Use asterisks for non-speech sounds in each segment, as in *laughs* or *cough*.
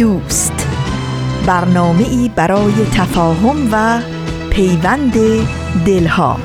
دوست. برنامه ای برای تفاهم و پیوند دلها.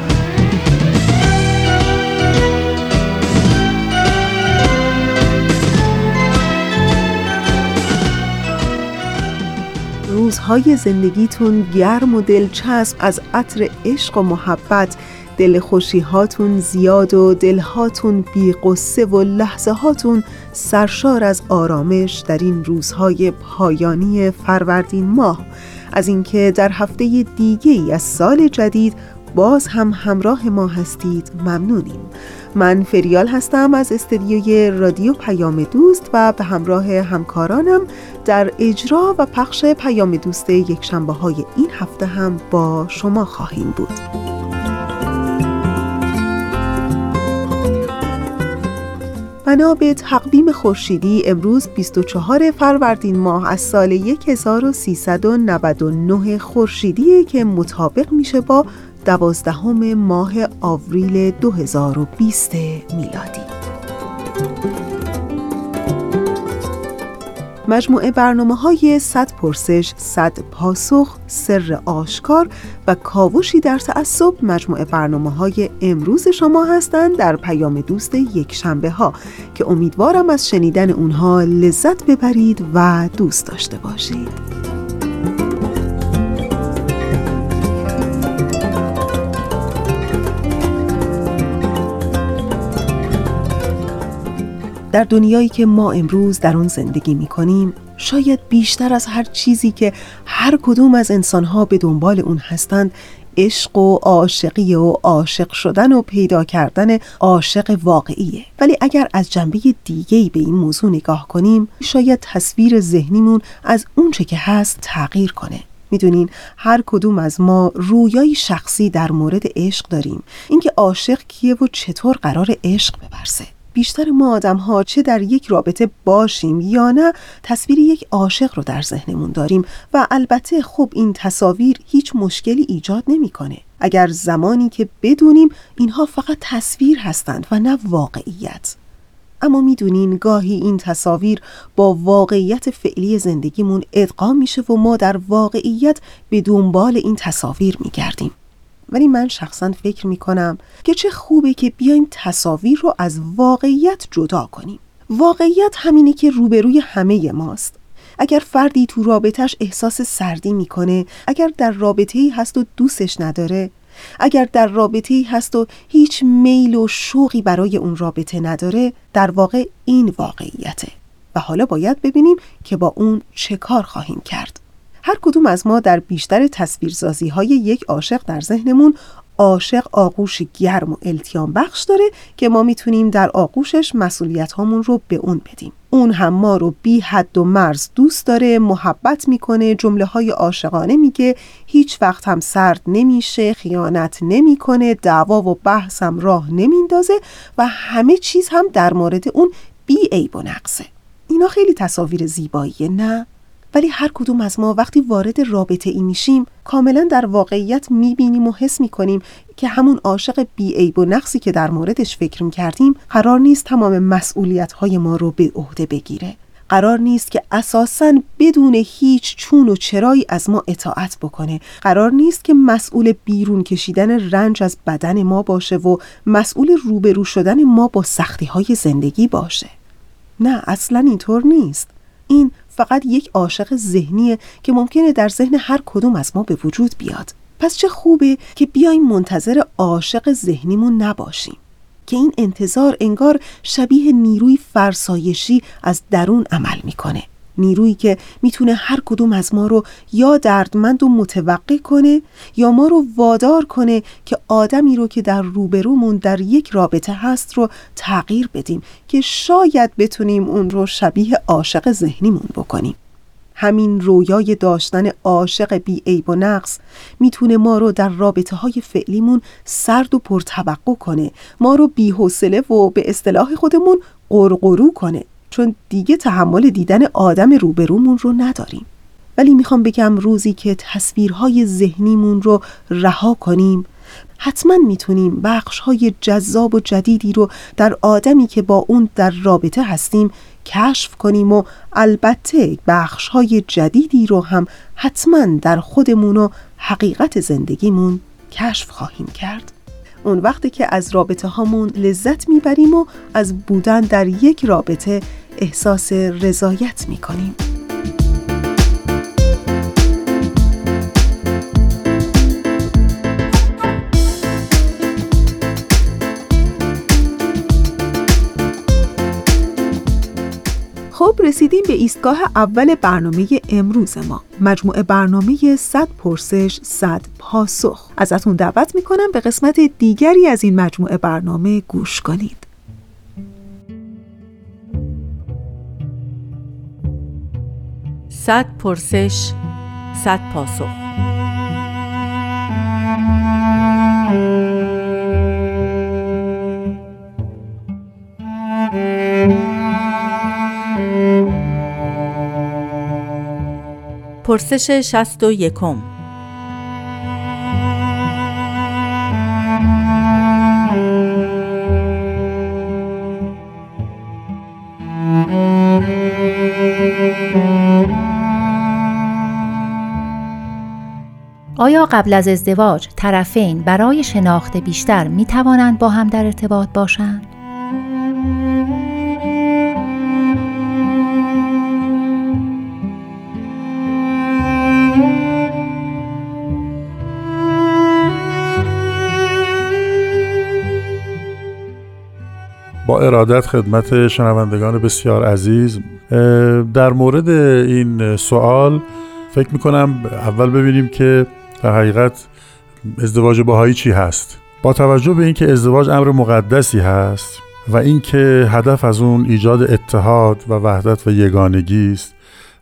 روزهای زندگیتون گرم و دلچسب از عطر عشق و محبت. دل خوشی هاتون زیاد و دلهاتون بی قصه و لحظه هاتون سرشار از آرامش در این روزهای پایانی فروردین ماه. از اینکه در هفته دیگه ای از سال جدید باز هم همراه ما هستید ممنونیم. من فریال هستم از استدیوی رادیو پیام دوست و به همراه همکارانم در اجرا و پخش پیام دوست یک شنبه های این هفته هم با شما خواهیم بود. بنا به تقویم خورشیدی امروز 24 فروردین ماه از سال 1399 خورشیدی که مطابق میشه با دوازدهم ماه آوریل 2020 میلادی. مجموعه برنامه های صد پرسش، صد پاسخ، سر آشکار و کاوشی در تعصب مجموعه برنامه های امروز شما هستند در پیام دوست یک شنبه ها که امیدوارم از شنیدن اونها لذت ببرید و دوست داشته باشید. در دنیایی که ما امروز در اون زندگی می کنیم شاید بیشتر از هر چیزی که هر کدوم از انسانها به دنبال اون هستند عشق و عاشقی و عاشق شدن و پیدا کردن عاشق واقعیه. ولی اگر از جنبه دیگه به این موضوع نگاه کنیم شاید تصویر ذهنیمون از اونچه که هست تغییر کنه. می‌دونین هر کدوم از ما رویایی شخصی در مورد عشق داریم. اینکه عاشق کیه و چطور قرار عشق ببرسه. بیشتر ما آدم ها چه در یک رابطه باشیم یا نه تصویر یک عاشق رو در ذهنمون داریم و البته خب این تصاویر هیچ مشکلی ایجاد نمی‌کنه. اگر زمانی که بدونیم اینها فقط تصویر هستند و نه واقعیت اما می‌دونین گاهی این تصاویر با واقعیت فعلی زندگیمون ادغام میشه و ما در واقعیت به دنبال این تصاویر میگردیم ولی من شخصا فکر می کنم که چه خوبه که بیایم تصاویر رو از واقعیت جدا کنیم. واقعیت همینه که روبروی همه ماست. اگر فردی تو رابطهش احساس سردی می‌کنه اگر در رابطه هست و دوستش نداره اگر در رابطه هست و هیچ میل و شوقی برای اون رابطه نداره در واقع این واقعیته. و حالا باید ببینیم که با اون چه کار خواهیم کرد. هر کدوم از ما در بیشتر تصویرسازی های یک عاشق در ذهنمون عاشق آغوش گرم و التیام بخش داره که ما می‌تونیم در آغوشش مسئولیت هامون رو به اون بدیم. اون هم ما رو بی حد و مرز دوست داره محبت می‌کنه جمله های عاشقانه میگه هیچ وقت هم سرد نمیشه خیانت نمی‌کنه دعوا و بحث هم راه نمیندازه و همه چیز هم در مورد اون بی عیب و نقصه. اینا خیلی تصاویر زیباییه نه؟ ولی هر کدوم از ما وقتی وارد رابطه ای میشیم کاملا در واقعیت می‌بینیم و حس می‌کنیم که همون عاشق بیعیب و نقصی که در موردش فکر می‌کردیم قرار نیست تمام مسئولیت های ما رو به عهده بگیره. قرار نیست که اساسا بدون هیچ چون و چرایی از ما اطاعت بکنه. قرار نیست که مسئول بیرون کشیدن رنج از بدن ما باشه و مسئول روبرو شدن ما با سختی های زندگی باشه. نه اصلا اینطور نیست. این فقط یک عاشق ذهنیه که ممکنه در ذهن هر کدوم از ما به وجود بیاد. پس چه خوبه که بیایم منتظر عاشق ذهنیمون نباشیم که این انتظار انگار شبیه نیروی فرسایشی از درون عمل می‌کنه. نیرویی که می‌تونه هر کدوم از ما رو یا دردمند و متوقع کنه یا ما رو وادار کنه که آدمی رو که در روبرومون در یک رابطه هست رو تغییر بدیم که شاید بتونیم اون رو شبیه عاشق ذهنیمون بکنیم. همین رویای داشتن عاشق بی عیب و نقص می‌تونه ما رو در رابطه های فعلیمون سرد و پرتوقع کنه ما رو بی و به اصطلاح خودمون قرقرو کنه. چون دیگه تحمل دیدن آدم روبرومون رو نداریم. ولی می‌خوام بگم روزی که تصویرهای ذهنیمون رو رها کنیم حتما می‌تونیم بخش های جذاب و جدیدی رو در آدمی که با اون در رابطه هستیم کشف کنیم و البته بخش های جدیدی رو هم حتما در خودمون و حقیقت زندگیمون کشف خواهیم کرد. اون وقتی که از رابطه هامون لذت می‌بریم و از بودن در یک رابطه احساس رضایت می‌کنیم. خب رسیدیم به ایستگاه اول برنامه امروز ما. مجموعه برنامه 100 پرسش 100 پاسخ. ازتون دعوت می‌کنم به قسمت دیگری از این مجموعه برنامه گوش کنید. صد پرسش صد پاسخ. پرسش شست و یکم. آیا قبل از ازدواج طرفین برای شناخت بیشتر می توانند با هم در ارتباط باشند؟ با ارادت خدمت شنوندگان بسیار عزیز در مورد این سوال فکر می‌کنم اول ببینیم که در حقیقت ازدواج باهایی چی هست؟ با توجه به اینکه ازدواج امر مقدسی هست و اینکه هدف از اون ایجاد اتحاد و وحدت و یگانگی است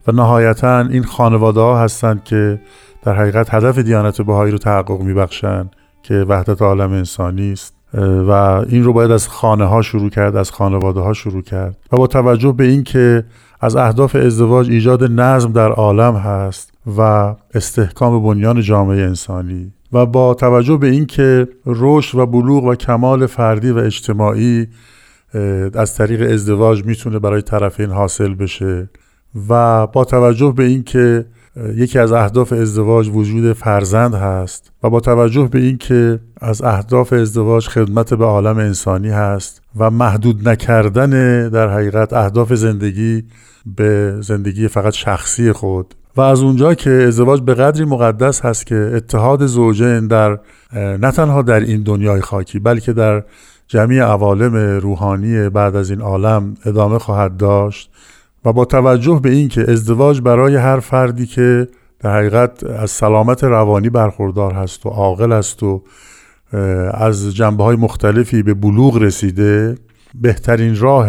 و نهایتا این خانواده ها هستند که در حقیقت هدف دیانت بهایی رو تحقق میبخشند که وحدت عالم انسانی است. و این رو باید از خانه ها شروع کرد از خانواده ها شروع کرد. و با توجه به اینکه از اهداف ازدواج ایجاد نظم در عالم هست و استحکام بنیان جامعه انسانی و با توجه به اینکه رشد و بلوغ و کمال فردی و اجتماعی از طریق ازدواج می‌تونه برای طرفین حاصل بشه و با توجه به اینکه یکی از اهداف ازدواج وجود فرزند هست و با توجه به اینکه از اهداف ازدواج خدمت به عالم انسانی هست و محدود نکردن در حقیقت اهداف زندگی به زندگی فقط شخصی خود. و از اونجا که ازدواج به قدری مقدس هست که اتحاد زوجین در نه تنها در این دنیای خاکی بلکه در جمعی عوالم روحانی بعد از این عالم ادامه خواهد داشت. و با توجه به اینکه ازدواج برای هر فردی که در حقیقت از سلامت روانی برخوردار هست و عاقل است و از جنبه های مختلفی به بلوغ رسیده بهترین راه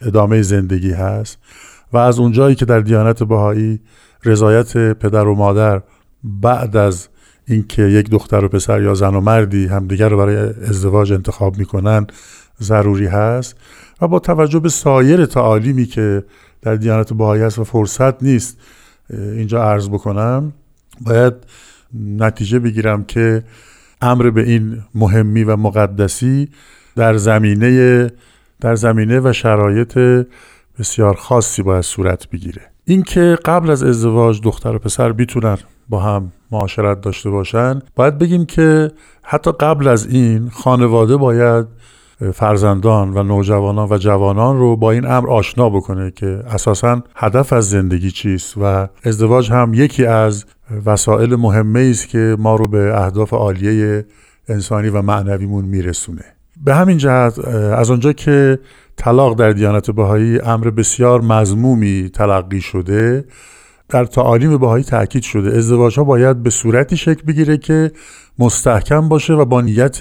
ادامه زندگی هست و از اونجایی که در دیانت بهایی رضایت پدر و مادر بعد از اینکه یک دختر و پسر یا زن و مردی همدیگر رو برای ازدواج انتخاب می‌کنن ضروری هست و با توجه به سایر تعالیمی که در دیانت بهایی هست و فرصت نیست اینجا عرض بکنم باید نتیجه بگیرم که امر به این مهمی و مقدسی در زمینه در زمینه و شرایط بسیار خاصی باید صورت بگیره. اینکه قبل از ازدواج دختر و پسر بیتونن با هم معاشرت داشته باشن باید بگیم که حتی قبل از این خانواده باید فرزندان و نوجوانان و جوانان رو با این امر آشنا بکنه که اساسا هدف از زندگی چیست و ازدواج هم یکی از وسایل مهمه است که ما رو به اهداف عالیه انسانی و معنویمون میرسونه. به همین جهت از آنجا که طلاق در دیانت بهایی امر بسیار مزمومی تلقی شده در تعالیم بهایی تاکید شده. ازدواج ها باید به صورتی شکل بگیره که مستحکم باشه و با نیت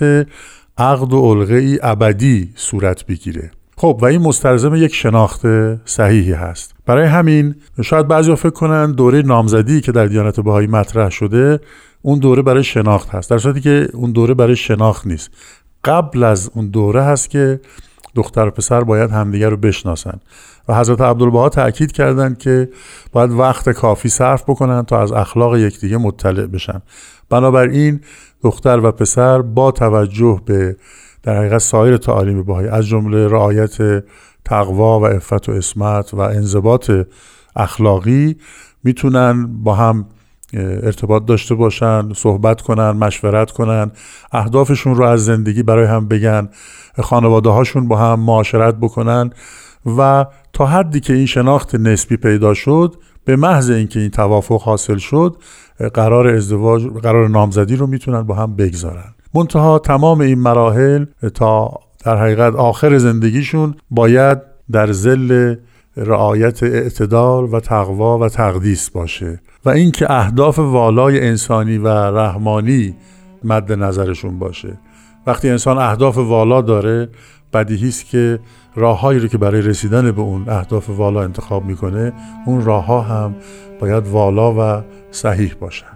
عقد و علقه ابدی صورت بگیره. خب و این مستلزم یک شناخت صحیحی هست. برای همین شاید بعضی فکر کنن دوره نامزدی که در دیانت بهایی مطرح شده اون دوره برای شناخت هست. در صورتی که اون دوره برای شناخت نیست. قبل از اون دوره هست که دختر و پسر باید همدیگر رو بشناسن. و حضرت عبدالبها تاکید کردند که باید وقت کافی صرف بکنن تا از اخلاق یکدیگه مطلع بشن. بنابراین دختر و پسر با توجه به در حقیقت سایر تعالیم بهایی از جمله رعایت تقوا و عفت و اسمت و انضباط اخلاقی می‌تونن با هم ارتباط داشته باشن صحبت کنن مشورت کنن اهدافشون رو از زندگی برای هم بگن خانواده هاشون با هم معاشرت بکنن و تا حدی که این شناخت نسبی پیدا شد به محض اینکه این توافق حاصل شد قرار ازدواج قرار نامزدی رو می‌تونن با هم بگذارن. منتها تمام این مراحل تا در حقیقت آخر زندگیشون باید در زل رعایت اعتدال و تقوا و تقدیس باشه و اینکه اهداف والای انسانی و رحمانی مد نظرشون باشه. وقتی انسان اهداف والا داره بدیهی است که راههایی رو که برای رسیدن به اون اهداف والا انتخاب می‌کنه اون راه ها هم باید والا و صحیح باشن.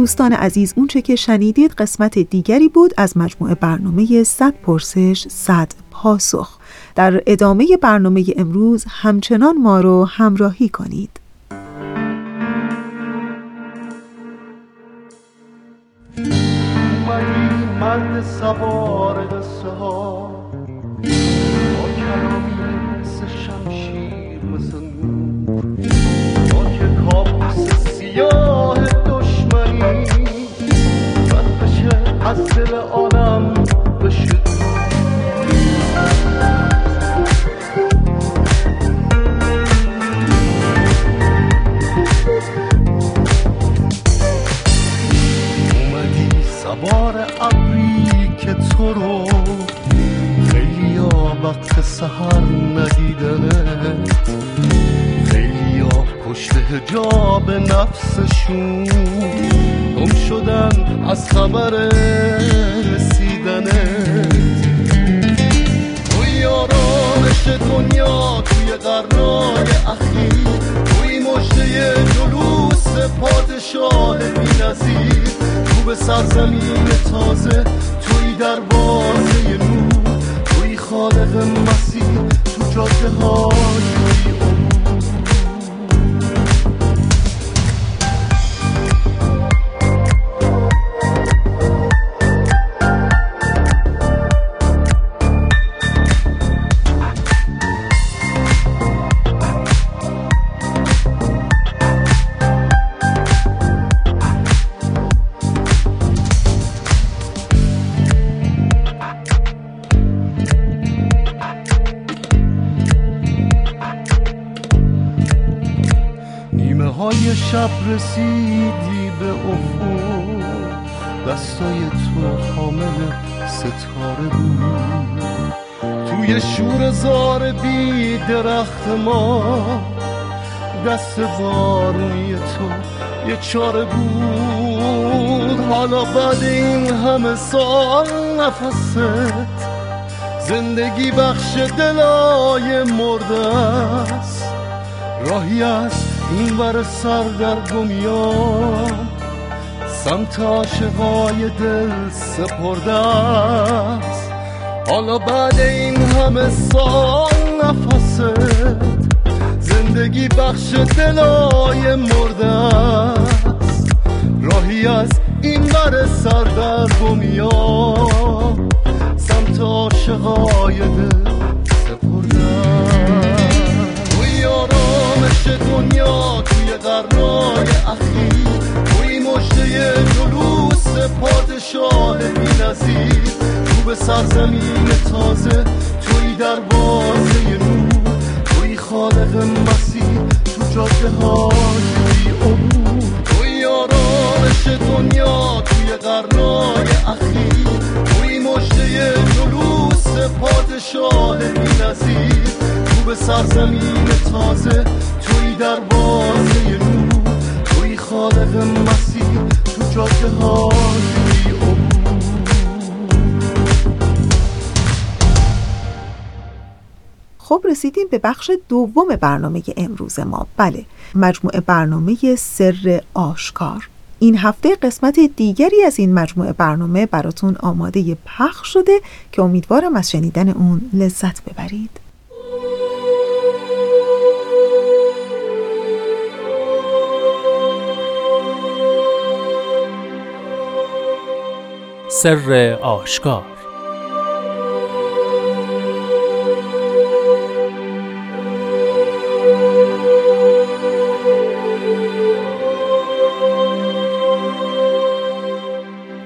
دوستان عزیز اونچه که شنیدید قسمت دیگری بود از مجموعه برنامه 100 پرسش 100 پاسخ. در ادامه برنامه امروز همچنان ما رو همراهی کنید. مرد دل عالم سوار ابری که تو رو. خیلی ها وقت سهر خیلی ها پشت هجاب نفسشون. شدن از خبر رسیدنه توی آرامش دنیا توی قرنای اخیر توی مجده جلوس پادشاه بی نظیر به سرزمین تازه توی دروازه نور. توی خالق مسیح تو جاده های رسیدی به افق. دستای تو حامل ستاره بود. توی شور زار بی درخت ما دست بارونی تو یه چاره بود. حالا بعد این همه سال نفست. زندگی بخش دلای مرده است. راهی است این بر سر در گمیام سمت عاشقای دل سپرده است حالا بعد این همه سال نفست. زندگی بخش دلای مرده است راهی از این بر سر در گمیام سمت عاشقای دل دنیا توی قرنای اخیر. توی مجده جلوس پادشاه بی نظیر تو به سرزمین تازه توی دروازه نور توی خالق مسیر تو جاده های بی توی آرامش دنیا توی قرنای اخیر. توی مجده جلوس پادشاه بی تو به سرزمین تازه دروازه نور توی خالق مسیر تو جاده عبور خب رسیدیم به بخش دوم برنامه امروز ما. بله مجموعه برنامه سر آشکار. این هفته قسمت دیگری از این مجموعه برنامه براتون آماده پخش شده که امیدوارم از شنیدن اون لذت ببرید. سر آشکار.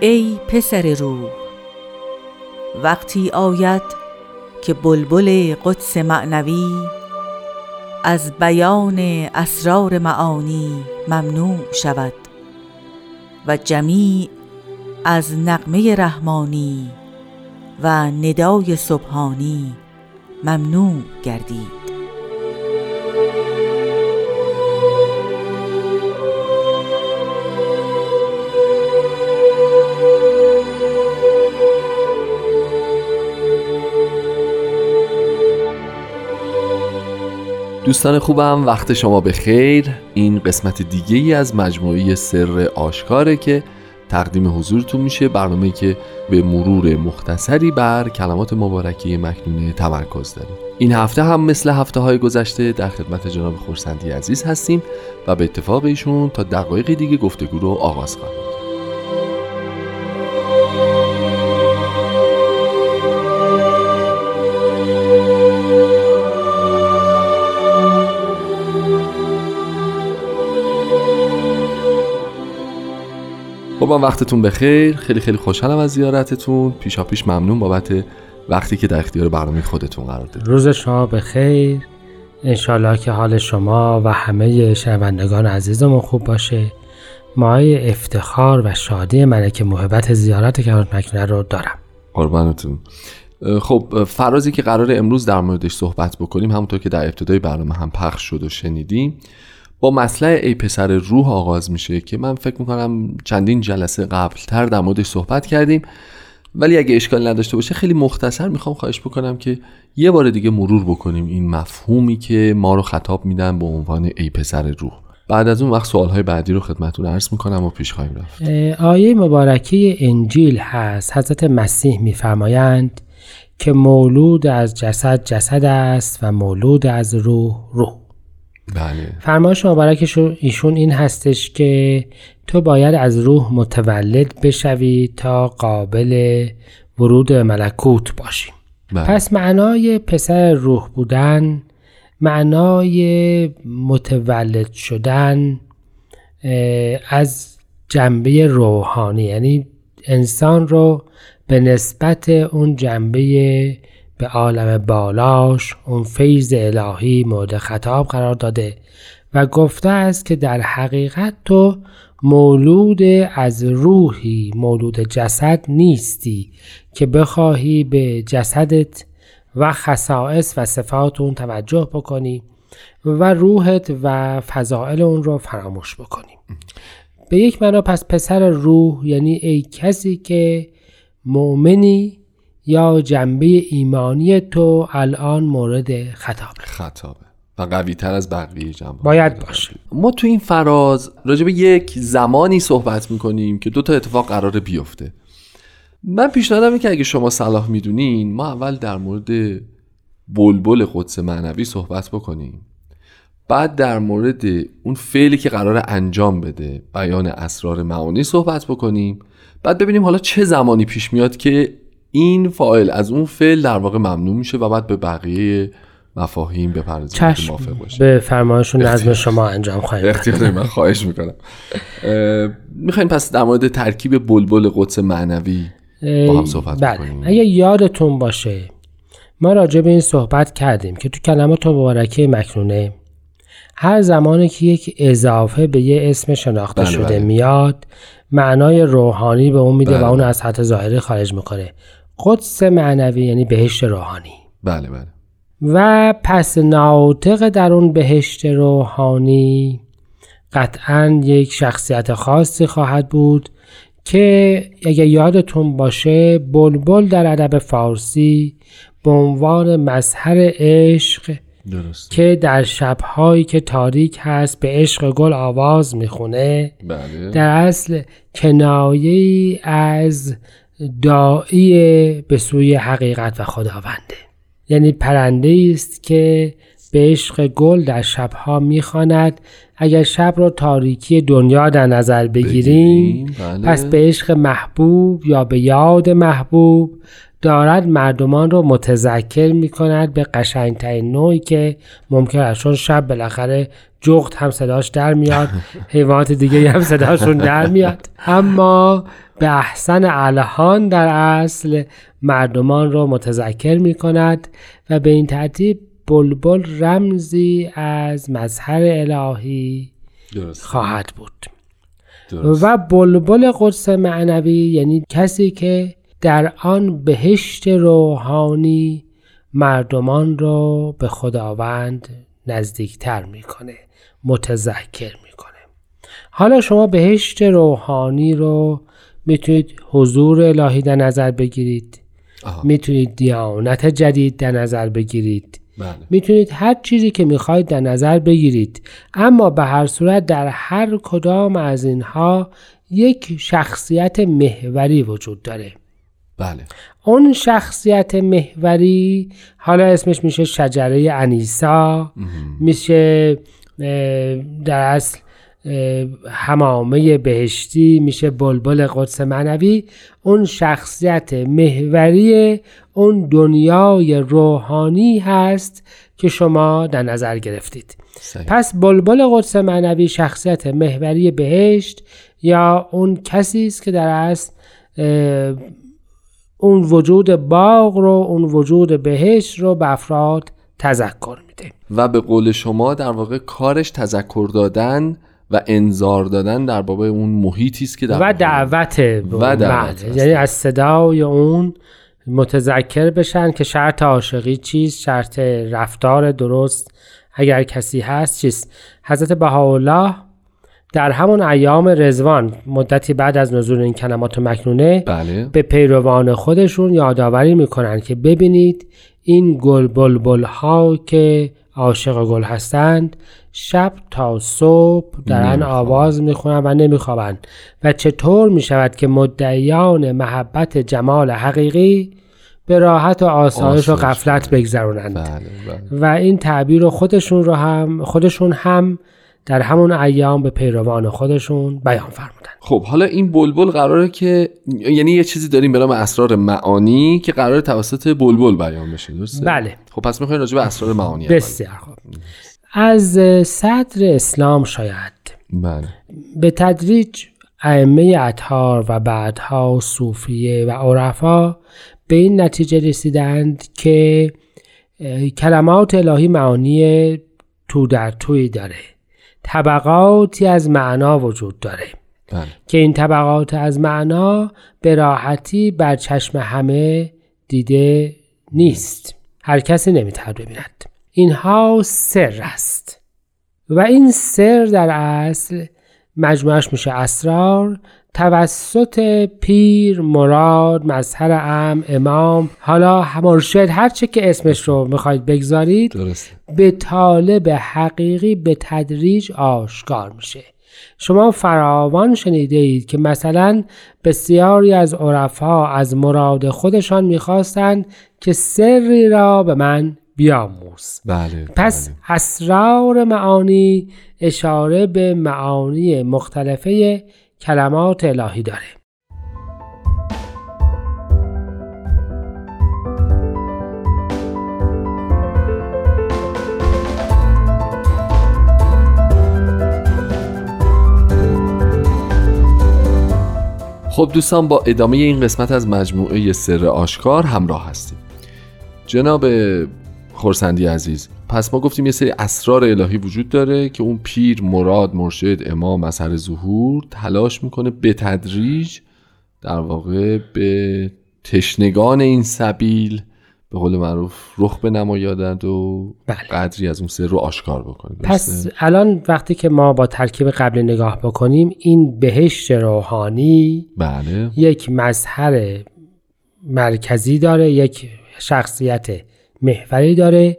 ای پسر روح وقتی آید که بلبل قدس معنوی از بیان اسرار معانی ممنوع شود و جمیع از نغمه رحمانی و ندای سبحانی ممنوع گردید. دوستان خوبم وقت شما به خیر این قسمت دیگه ای از مجموعه سر آشکاره که تقدیم حضورتون میشه. برنامه که به مرور مختصری بر کلمات مبارکه مکنونه تمرکز داره این هفته هم مثل هفته های گذشته در خدمت جناب خورسندی عزیز هستیم و به اتفاق ایشون تا دقایق دیگه گفتگو رو آغاز خواهیم. خب وقتتون بخیر. خیلی خیلی خوشحالم از زیارتتون. پیشا پیش ممنون بابت وقتی که در اختیار برنامه خودتون قرار دادید. روز شما بخیر. انشالله که حال شما و همه شنوندگان عزیزمون خوب باشه. مایه افتخار و شادی منه که محبت زیارت کرات مکنه رو دارم. قربانتون. خب فرازی که قرار امروز در موردش صحبت بکنیم همونطور که در ابتدای برنامه هم پخش شد و شنیدیم با مسئله ای پسر روح آغاز میشه که من فکر می‌کنم چندین جلسه قبلتر در موردش صحبت کردیم. ولی اگه اشکال نداشته باشه خیلی مختصر می‌خوام خواهش بکنم که یه بار دیگه مرور بکنیم این مفهومی که ما رو خطاب میدن به عنوان ای پسر روح. بعد از اون وقت سوالهای بعدی رو خدمتون عرض می‌کنم و پیش خواهیم رفت. آیه مبارکه انجیل هست. حضرت مسیح میفرمایند که مولود از جسد جسد است و مولود از روح روح. بله. فرمایش مبارکش ایشون این هستش که تو باید از روح متولد بشوی تا قابل ورود ملکوت باشی. بله. پس معنای پسر روح بودن معنای متولد شدن از جنبه روحانی. یعنی انسان رو به نسبت اون جنبه به عالم بالاش اون فیض الهی مورد خطاب قرار داده و گفته است که در حقیقت تو مولود از روحی مولود جسد نیستی که بخواهی به جسدت و خصائص و صفات اون توجه بکنی و روحت و فضائل اون رو فراموش بکنی. به یک معنا پس پسر روح یعنی ای کسی که مؤمنی یا جنبه ایمانی تو الان مورد خطابه خطابه. و قوی تر از بقیه جنبه باید باشه. ما تو این فراز راجع به یک زمانی صحبت می‌کنیم که دو تا اتفاق قراره بیفته. من پیشنهادم که اگه شما صلاح می‌دونین ما اول در مورد بلبل قدس معنوی صحبت بکنیم. بعد در مورد اون فعلی که قرار انجام بده بیان اسرار معانی صحبت بکنیم. بعد ببینیم حالا چه زمانی پیش میاد که این فایل از اون فعل در واقع ممنوع میشه و بعد به بقیه مفاهیم بپردازیم که چشم موافق باشیم به فرمایش و نظم شما انجام خواهیم. اختیار من خواهش می‌کنم می‌خوایم پس در مورد ترکیب بلبل قدس معنوی با هم صحبت بله. بکنیم اگه یادتون باشه ما راجع به این صحبت کردیم که تو کلمات مبارکه مکنونه هر زمانی که یک اضافه به یه اسم شناخته بله، شده بله. میاد معنای روحانی به اون میده بله. و اون از حد ظاهری خارج می‌کنه قدس معنوی یعنی بهشت روحانی. بله بله. و پس ناطق در اون بهشت روحانی قطعا یک شخصیت خاصی خواهد بود که اگه یادتون باشه بلبل در ادب فارسی به عنوان مظهر عشق درست. که در شبهایی که تاریک هست به عشق گل آواز می‌خونه بله. در اصل کنایه از داعی به سوی حقیقت و خداونده. یعنی پرنده است که به عشق گل در شبها می‌خواند. اگر شب رو تاریکی دنیا در نظر بگیریم بله. پس به عشق محبوب یا به یاد محبوب دارد مردمان رو متذکر می کند به قشنگترین نوعی که ممکن است. چون شب بالاخره جغد هم صداش در میاد *laughs* حیوانات دیگه هم صداشون در میاد. اما به احسن الهان در اصل مردمان رو متذکر می کند و به این ترتیب بلبل رمزی از مظهر الهی درست. خواهد بود. درست. و بلبل قدس معنوی یعنی کسی که در آن بهشت روحانی مردمان رو به خداوند نزدیکتر می‌کنه. متذکر می‌کنه. حالا شما بهشت روحانی رو می‌تونید حضور الهی در نظر بگیرید. آها. می‌تونید دیانت جدید در نظر بگیرید. بله. می‌تونید هر چیزی که می‌خواید در نظر بگیرید. اما به هر صورت در هر کدام از اینها یک شخصیت محوری وجود داره. بله. اون شخصیت محوری حالا اسمش میشه شجره انیسا. میشه در اصل همامه بهشتی میشه بلبل قدس معنوی اون شخصیت محوری اون دنیای روحانی هست که شما در نظر گرفتید صحیح. پس بلبل قدس معنوی شخصیت محوری بهشت یا اون کسی است که در اصل اون وجود باغ رو اون وجود بهشت رو به افراد تذکر و به قول شما در واقع کارش تذکر دادن و انذار دادن در باب اون محیطی است که در و دعوت و دعوت. یعنی از صدای اون متذکر بشن که شرط عاشقی چیست شرط رفتار درست اگر کسی هست چیست. حضرت بهاءالله در همون ایام رزوان مدتی بعد از نزول این کلمات مکنونه بله. به پیروان خودشون یادآوری می‌کنن که ببینید این گل بلبل ها که عاشق گل هستند شب تا صبح دارن نمیخوابن. آواز می‌خونن و نمیخوابند و چطور می‌شود که مدعیان محبت جمال حقیقی به راحت و آسایش و غفلت بگذرونند؟ بله بله. و این تعبیر رو خودشون رو هم خودشون هم در همون ایام به پیروان خودشون بیان فرمودن خب حالا این بلبل قراره که یعنی یه چیزی داریم به نام اسرار معانی که قراره توسط بلبل بیان بشه درسته؟ بله. خب پس می‌خواین راجع به اسرار معانی. بسیار خوب. از صدر اسلام شاید بله. به تدریج ائمه اطهار و بعدها صوفیه و عرفا به این نتیجه رسیدند که کلمات الهی معانی تو در توی داره. طبقاتی از معنا وجود داره. بله. که این طبقات از معنا به راحتی بر چشم همه دیده نیست. هر کسی نمی‌تواند ببیند. اینها سر است. و این سر در اصل مجموعش میشه اسرار توسط پیر مراد مظهر ام امام حالا مرشد هر چه که اسمش رو می‌خواید بگذارید درسته. به طالب حقیقی به تدریج آشکار میشه. شما فراوان شنیده اید که مثلا بسیاری از عرفا از مراد خودشان می‌خواستند که سری را به من بیاموز. بله پس بله. اسرار معانی اشاره به معانی مختلفه کلمات الهی داره. خب دوستان با ادامه این قسمت از مجموعه سر آشکار همراه هستیم. جناب خورسندی عزیز پس ما گفتیم یه سری اسرار الهی وجود داره که اون پیر مراد مرشد امام از سر ظهور تلاش می‌کنه به تدریج در واقع به تشنگان این سبیل به قول معروف رخ به نمایادند و بله. قدری از اون سر رو آشکار بکنه پس؟ الان وقتی که ما با ترکیب قبل نگاه بکنیم این بهشت روحانی بله یک مظهر مرکزی داره یک شخصیت محوری داره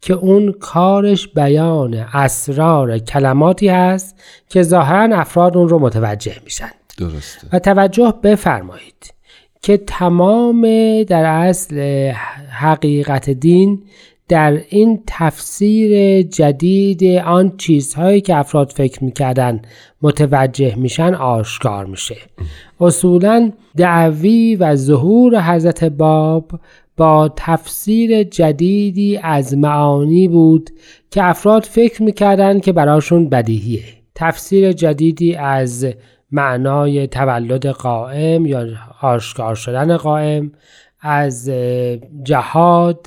که اون کارش بیان اسرار کلماتی هست که ظاهرا افراد اون رو متوجه میشن. درسته. و توجه بفرمایید که تمام در اصل حقیقت دین در این تفسیر جدید آن چیزهایی که افراد فکر می‌کردن متوجه میشن آشکار میشه. اصولا دعوی و ظهور حضرت باب با تفسیر جدیدی از معانی بود که افراد فکر می‌کردن که براشون بدیهیه. تفسیر جدیدی از معنای تولد قائم یا آشکار شدن قائم از جهاد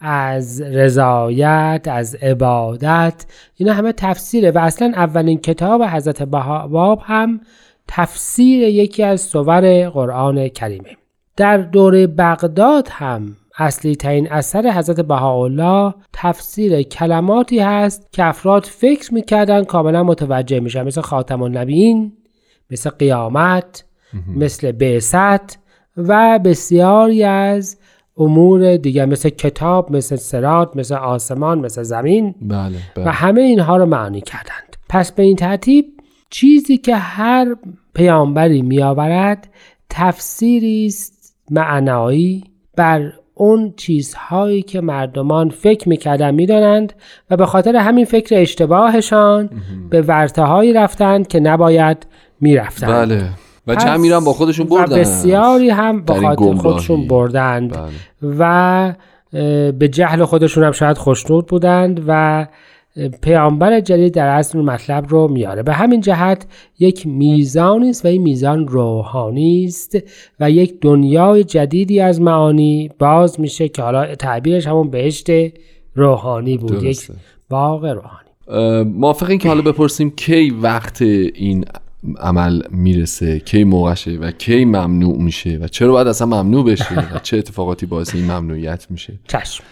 از رضایت از عبادت اینا همه تفسیره و اصلا اولین کتاب حضرت باب هم تفسیر یکی از سور قرآن کریمه. در دوره بغداد هم اصلی ترین اثر حضرت بهاءالله تفسیر کلماتی هست که افراد فکر می‌کردن کاملا متوجه میشن مثل خاتم النبیین مثل قیامت مثل بعثت و بسیاری از امور دیگر مثل کتاب مثل سرات مثل آسمان مثل زمین. بله بله. و همه اینها رو معنی کردند. پس به این ترتیب چیزی که هر پیامبری میآورد تفسیری است معنایی بر اون چیزهایی که مردمان فکر می‌کردن می‌دانند و به خاطر همین فکر اشتباهشان به ورتههایی رفتند که نباید می‌رفتند. بله. و جمعی هم با خودشون بردن؟ و بسیاری هم با خاطر. خودشون بردند. بله. و به جهل خودشون هم شاید خوشنود بودند و پیامبر جدید در اصل مطلب رو میاره. به همین جهت یک میزانی است و این میزان روحانی است و یک دنیای جدیدی از معانی باز میشه که حالا تعبیرش همون بهشت روحانی بود یک درسته. باغ روحانی. موافقین که حالا بپرسیم کی وقت این عمل می‌رسه کی موقعشه و کی ممنوع میشه و چرا باید اصلا ممنوع بشه و چه اتفاقاتی باعث این ممنوعیت میشه؟ چشم.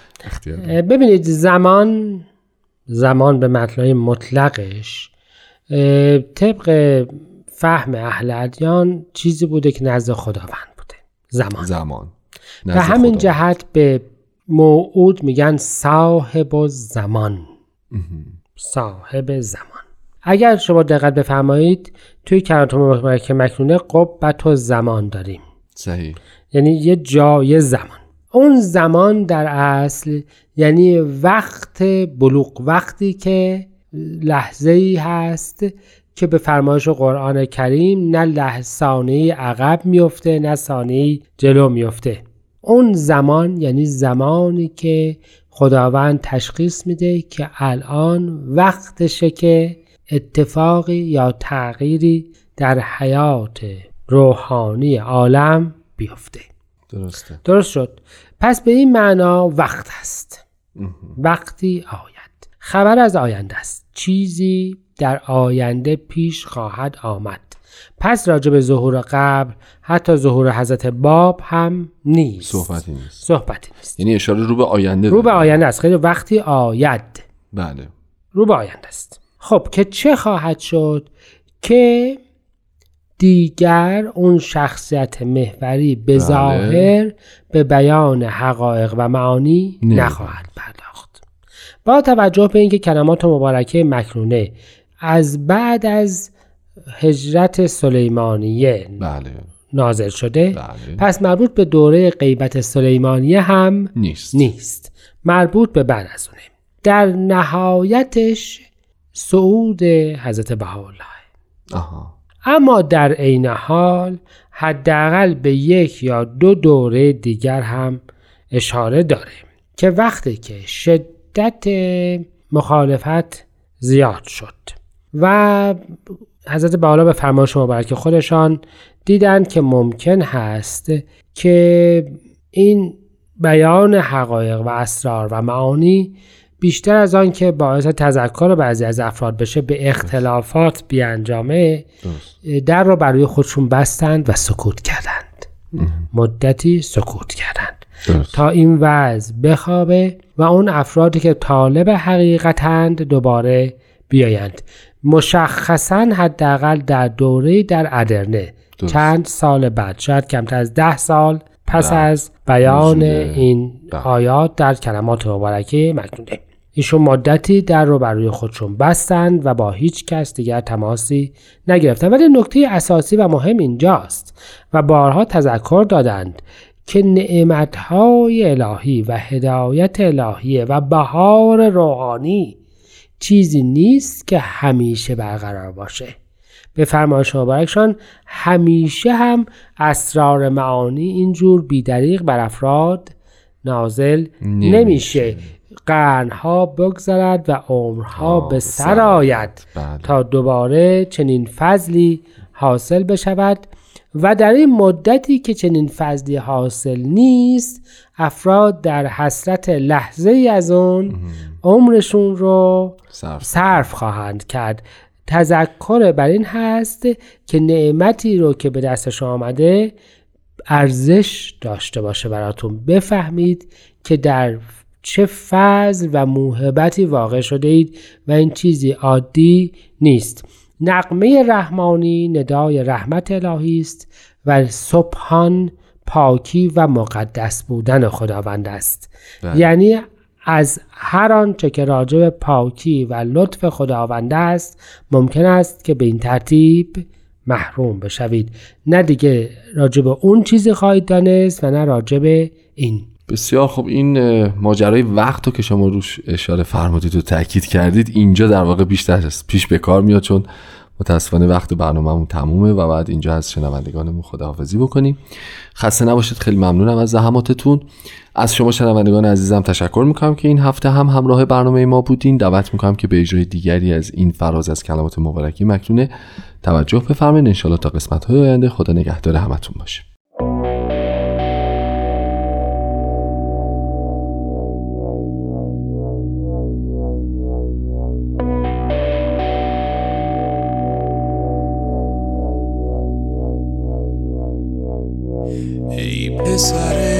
ببینید زمان زمان به مطلع مطلقش طبق فهم اهل ادیان چیزی بوده که نزد خداوند بوده. زمان. زمان. و همین خدا. جهت به موعود میگن صاحب زمان صاحب زمان. اگر شما دقت بفرمایید توی کراتوم مبارک مکنونه قبت و زمان داریم. صحیح. یعنی یه جای زمان. اون زمان در اصل یعنی وقت بلوغ وقتی که لحظه ای هست که به فرمایش قرآن کریم نه لحظانه عقب میفته نه ثانیه جلو میفته اون زمان یعنی زمانی که خداوند تشخیص میده که الان وقتشه که اتفاقی یا تغییری در حیات روحانی عالم بیفته. درسته. درست شد. پس به این معنا وقت است. وقتی آید. خبر از آینده است. چیزی در آینده پیش خواهد آمد. پس راجع به ظهور قبل حتی ظهور حضرت باب هم نیست. صحبتی نیست. صحبتی نیست. یعنی اشاره رو به آینده رو به. آینده است. خیلی وقتی آید. بله. رو به آینده است. خب که چه خواهد شد؟ که دیگر اون شخصیت محوری به بله. ظاهر به بیان حقایق و معانی نه. نخواهد پرداخت. با توجه به اینکه کلمات مبارکه مکنونه از بعد از هجرت سلیمانیه بله. نازل شده بله. پس مربوط به دوره غیبت سلیمانیه هم نیست. نیست. مربوط به بعد از اونه. در نهایتش صعود حضرت بهاءالله. آها. اما در عین حال حداقل به یک یا دو دوره دیگر هم اشاره داره که وقتی که شدت مخالفت زیاد شد و حضرت بهاءالله به فرمایش مبارک خودشان دیدند که ممکن هست که این بیان حقایق و اسرار و معانی بیشتر از آن که باعث تذکر بعضی از افراد بشه به اختلافات بیانجامه در رو برای خودشون بستند و سکوت کردند. مدتی سکوت کردند. تا این وضع بخوابه و اون افرادی که طالب حقیقتند دوباره بیایند. مشخصا حداقل در دوره در ادرنه. چند سال بعد. شاید کمتر از ده سال پس از بیان این آیات در کلمات مبارکه مکنونه ایشون مدتی در رو برای خودشون بستند و با هیچ کس دیگر تماسی نگرفتند ولی نکته اساسی و مهم اینجاست و بارها تذکر دادند که نعمتهای الهی و هدایت الهی و بهار روحانی چیزی نیست که همیشه برقرار باشه. به فرمایش مبارکشان همیشه هم اسرار معانی اینجور بیدریق بر افراد نازل نمیشه, نمیشه. قرنها بگذرد و عمرها به سر آید بله. تا دوباره چنین فضلی حاصل بشود و در این مدتی که چنین فضلی حاصل نیست افراد در حسرت لحظه ای از اون عمرشون رو صرف خواهند کرد. تذکر بر این هست که نعمتی رو که به دستش آمده ارزش داشته باشه براتون. بفهمید که در چه فضل و موهبتی واقع شده اید و این چیزی عادی نیست. نقمه رحمانی ندای رحمت الهی است و سبحان پاکی و مقدس بودن خداوند است. بله. یعنی از هر آنچه که راجب پاکی و لطف خداوند است ممکن است که به این ترتیب محروم بشوید. نه دیگه راجب اون چیزی خواهید دانست و نه راجب این. بسیار خب این ماجرای وقت رو که شما روش اشاره فرمودید و تاکید کردید اینجا در واقع بیشتر پیش به کار میاد چون متاسفانه وقت برنامهمون تمومه و بعد اینجا از شنوندگانمون خداحافظی بکنیم. خسته نباشید خیلی ممنونم از زحماتتون. از شما شنوندگان عزیزم تشکر می‌کنم که این هفته هم همراه برنامه ما بودین. دعوت می‌کنم که به اجرای دیگری از این فراز از کلمات مبارکی مکنونه توجه بفرمایید. انشالله تا قسمت های آینده خدا نگهدار همتون باشه. e pensarei.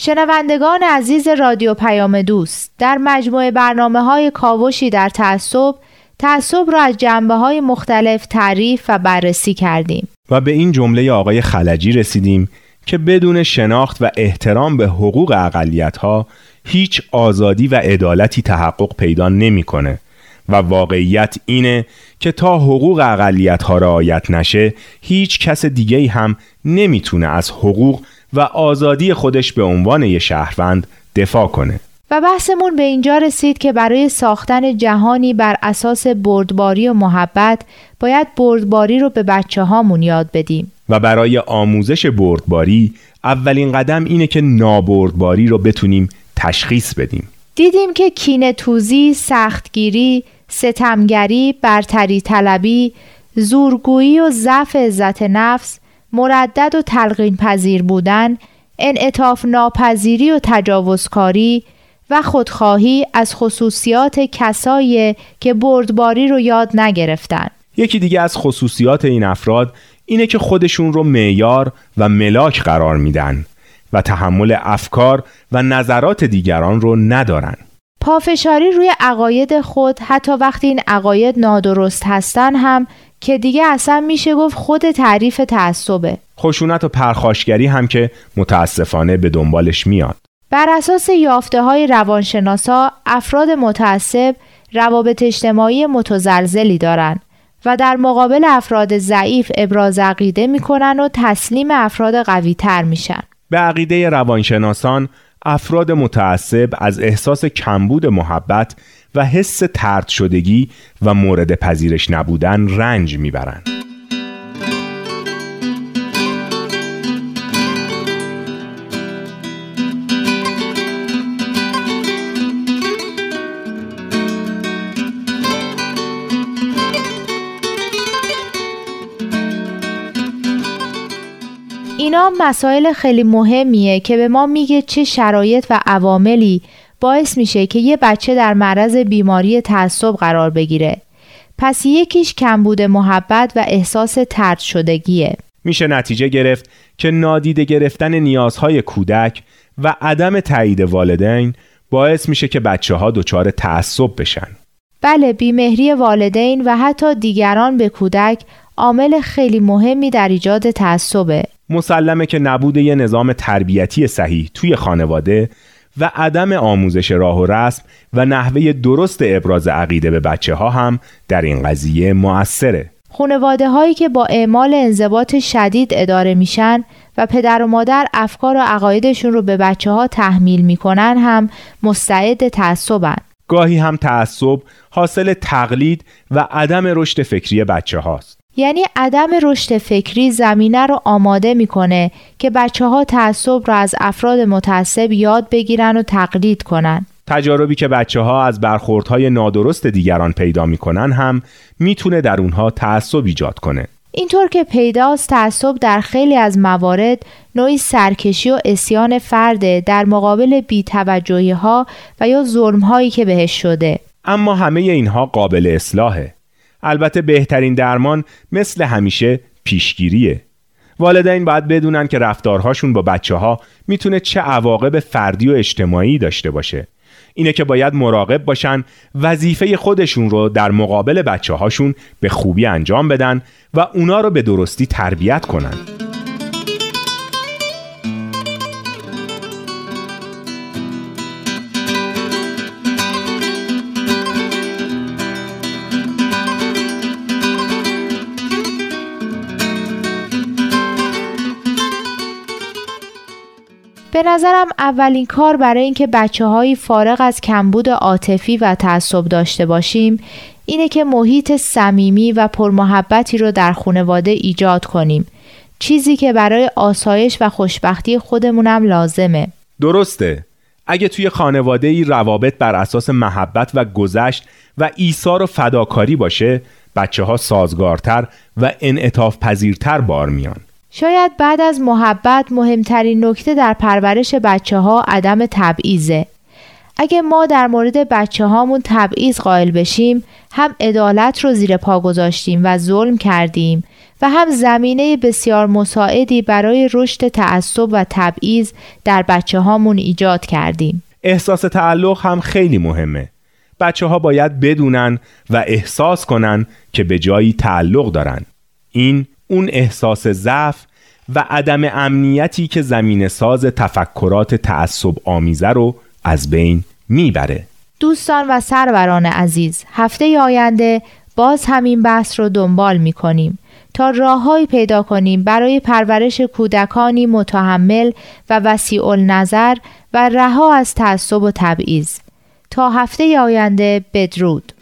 شنوندگان عزیز رادیو پیام دوست در مجموعه برنامه های کاوشی در تعصب تعصب را از جنبه های مختلف تعریف و بررسی کردیم. و به این جمله آقای خلجی رسیدیم که بدون شناخت و احترام به حقوق اقلیت ها هیچ آزادی و عدالتی تحقق پیدا نمی‌کنه. و واقعیت اینه که تا حقوق اقلیت ها رعایت نشه هیچ کس دیگه هم نمی‌تونه از حقوق و آزادی خودش به عنوان یه شهروند دفاع کنه. و بحثمون به اینجا رسید که برای ساختن جهانی بر اساس بردباری و محبت باید بردباری رو به بچه هامون یاد بدیم. و برای آموزش بردباری اولین قدم اینه که نابردباری رو بتونیم تشخیص بدیم. دیدیم که کینه توزی، سختگیری، ستمگری، برتری طلبی، زورگویی و ضعف عزت نفس مردد و تلقین پذیر بودن، انعطاف ناپذیری و تجاوزکاری و خودخواهی از خصوصیات کسایی که بردباری رو یاد نگرفتن. یکی دیگه از خصوصیات این افراد اینه که خودشون رو معیار و ملاک قرار میدن و تحمل افکار و نظرات دیگران رو ندارن. پافشاری روی عقاید خود حتی وقتی این عقاید نادرست هستن هم که دیگه اصلا میشه گفت خود تعریف تعصبه. خشونت و پرخاشگری هم که متاسفانه به دنبالش میاد. بر اساس یافته های روانشناسا افراد متعصب روابط اجتماعی متزلزلی دارند و در مقابل افراد ضعیف ابراز عقیده می‌کنن و تسلیم افراد قوی تر میشن. به عقیده روانشناسان افراد متعصب از احساس کمبود محبت و حس ترد شدگی و مورد پذیرش نبودن رنج می‌برند. اینا مسائل خیلی مهمیه که به ما میگه چه شرایط و عواملی باعث میشه که یه بچه در معرض بیماری تعصب قرار بگیره. پس یکیش کمبود محبت و احساس ترد شدگیه. میشه نتیجه گرفت که نادیده گرفتن نیازهای کودک و عدم تایید والدین باعث میشه که بچه ها دچار تعصب بشن. بله بیمهری والدین و حتی دیگران به کودک عامل خیلی مهمی در ایجاد تعصبه. مسلمه که نبود یه نظام تربیتی صحیح توی خانواده و عدم آموزش راه و رسم و نحوه درست ابراز عقیده به بچه ها هم در این قضیه مؤثره. خانواده هایی که با اعمال انضباط شدید اداره میشن و پدر و مادر افکار و عقایدشون رو به بچه ها تحمیل می‌کنن هم مستعد تعصبن. گاهی هم تعصب حاصل تقلید و عدم رشد فکری بچه هاست. یعنی عدم رشد فکری زمینه رو آماده می‌کنه که بچه ها تعصب را از افراد متعصب یاد بگیرن و تقلید کنن. تجاربی که بچه ها از برخوردهای نادرست دیگران پیدا می‌کنن هم می‌تونه در اونها تعصب ایجاد کنه. اینطور که پیداست تعصب در خیلی از موارد نوعی سرکشی و اسیان فرده در مقابل بیتوجهی ها و یا ظلم هایی که بهش شده. اما همه اینها قابل اصلاحه. البته بهترین درمان مثل همیشه پیشگیریه. والدین باید بدونن که رفتارهاشون با بچه ها می‌تونه چه عواقب فردی و اجتماعی داشته باشه. اینه که باید مراقب باشن وظیفه خودشون رو در مقابل بچه هاشون به خوبی انجام بدن و اونا رو به درستی تربیت کنن. به نظرم اولین کار برای اینکه بچه هایی فارغ از کمبود عاطفی و تعصب داشته باشیم اینه که محیط صمیمی و پرمحبتی رو در خانواده ایجاد کنیم. چیزی که برای آسایش و خوشبختی خودمونم لازمه. درسته. اگه توی خانواده ای روابط بر اساس محبت و گذشت و ایثار و فداکاری باشه بچه ها سازگارتر و انعطاف پذیرتر بار میان. شاید بعد از محبت مهمترین نکته در پرورش بچه ها عدم تبعیضه. اگه ما در مورد بچه هامون تبعیض قائل بشیم هم عدالت رو زیر پا گذاشتیم و ظلم کردیم و هم زمینه بسیار مساعدی برای رشد تعصب و تبعیض در بچه هامون ایجاد کردیم. احساس تعلق هم خیلی مهمه. بچه ها باید بدونن و احساس کنن که به جایی تعلق دارن. این اون احساس ضعف و عدم امنیتی که زمین ساز تفکرات تعصب آمیزه رو از بین می‌بره. دوستان و سروران عزیز هفته آینده باز همین بحث رو دنبال می‌کنیم تا راههایی پیدا کنیم برای پرورش کودکانی متحمل و وسیع نظر و رها از تعصب و تبعیض. تا هفته آینده بدرود.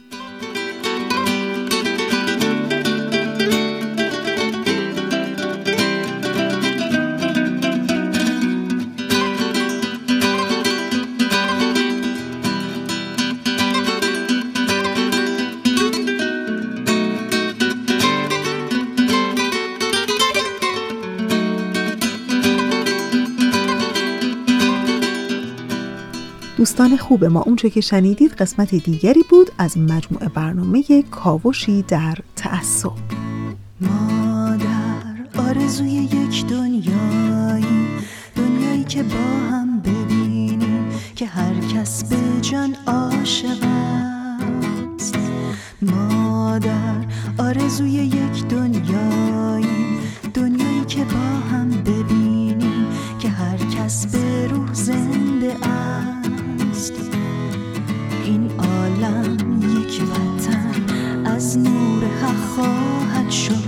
دوستان خوب ما اونچه که شنیدید قسمت دیگری بود از مجموعه برنامه کاوشی در تعصب. ما در آرزوی یک دنیایی دنیایی که با هم ببینیم که هر کس به جان عاشق است. ما در آرزوی یک دنیایی نور حق خواهد شد.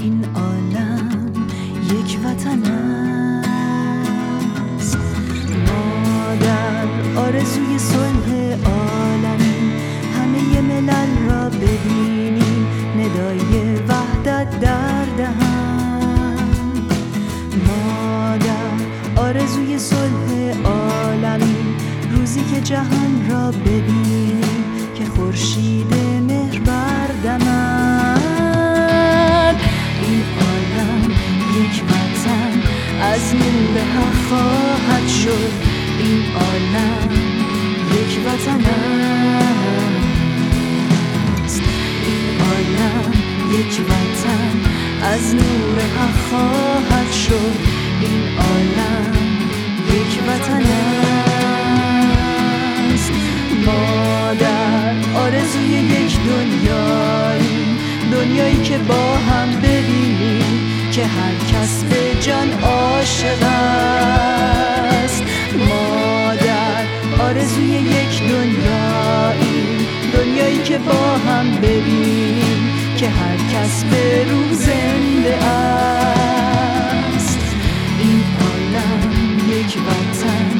این عالم یک وطن است. ما در آرزوی صلح عالمی همه ملل را ببینیم. ندای وحدت در ما در آرزوی صلح عالمی روزی که جهان را ببینیم. که خورشید از نور حق خواهد شد این عالم یک وطن است این عالم یک وطن از نور حق خواهد شد. این عالم یک وطن است ما در آرزوی یک دنیایی دنیایی که با هم ببینیم. که هر کس به جان عاشق است. ما در آرزوی یک دنیایی. دنیایی که با هم ببینیم که هر کس به روح زنده است. این عالم یک وطن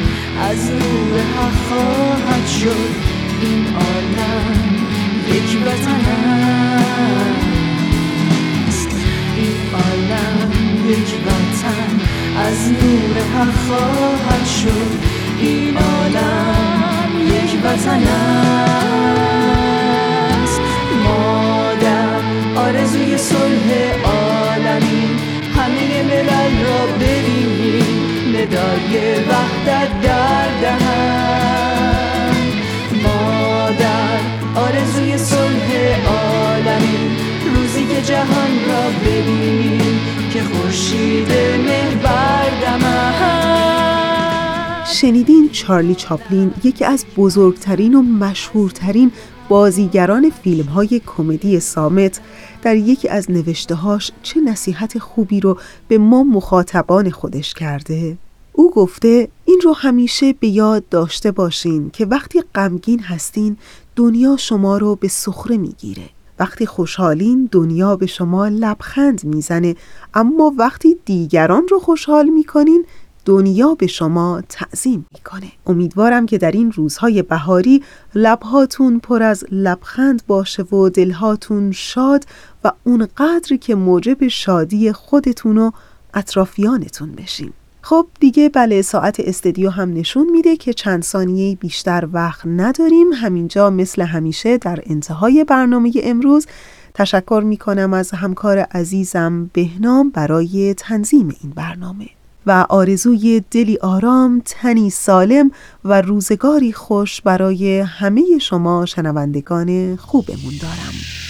از نور حق خواهد شد. این عالم یک وطن است. عالم یک وطن از نور حق خواهد شد. این عالم یک وطن است. ما در آرزوی صلح عالمی. همه ملل را ببینیم. ندای وحدت در دهن. ما در آرزوی صلح عالمی. روزی که جهان را ببینیم. شنیدین چارلی چاپلین یکی از بزرگترین و مشهورترین بازیگران فیلم های کمدی سامت. در یکی از نوشتههاش چه نصیحت خوبی رو به ما مخاطبان خودش کرده؟ او گفته این رو همیشه به یاد داشته باشین که وقتی غمگین هستین دنیا شما رو به سخره می‌گیره. وقتی خوشحالین دنیا به شما لبخند می‌زنه اما وقتی دیگران رو خوشحال می‌کنین دنیا به شما تعظیم می‌کنه. امیدوارم که در این روزهای بهاری لبهاتون پر از لبخند باشه و دلهاتون شاد و اون قدری که موجب شادی خودتون و اطرافیانتون بشیم خب دیگه بله ساعت استدیو هم نشون میده که چند ثانیه بیشتر وقت نداریم. همینجا مثل همیشه در انتهای برنامه امروز تشکر می‌کنم از همکار عزیزم بهنام برای تنظیم این برنامه. و آرزوی دلی آرام، تنی سالم و روزگاری خوش برای همه شما شنوندگان خوبمون دارم.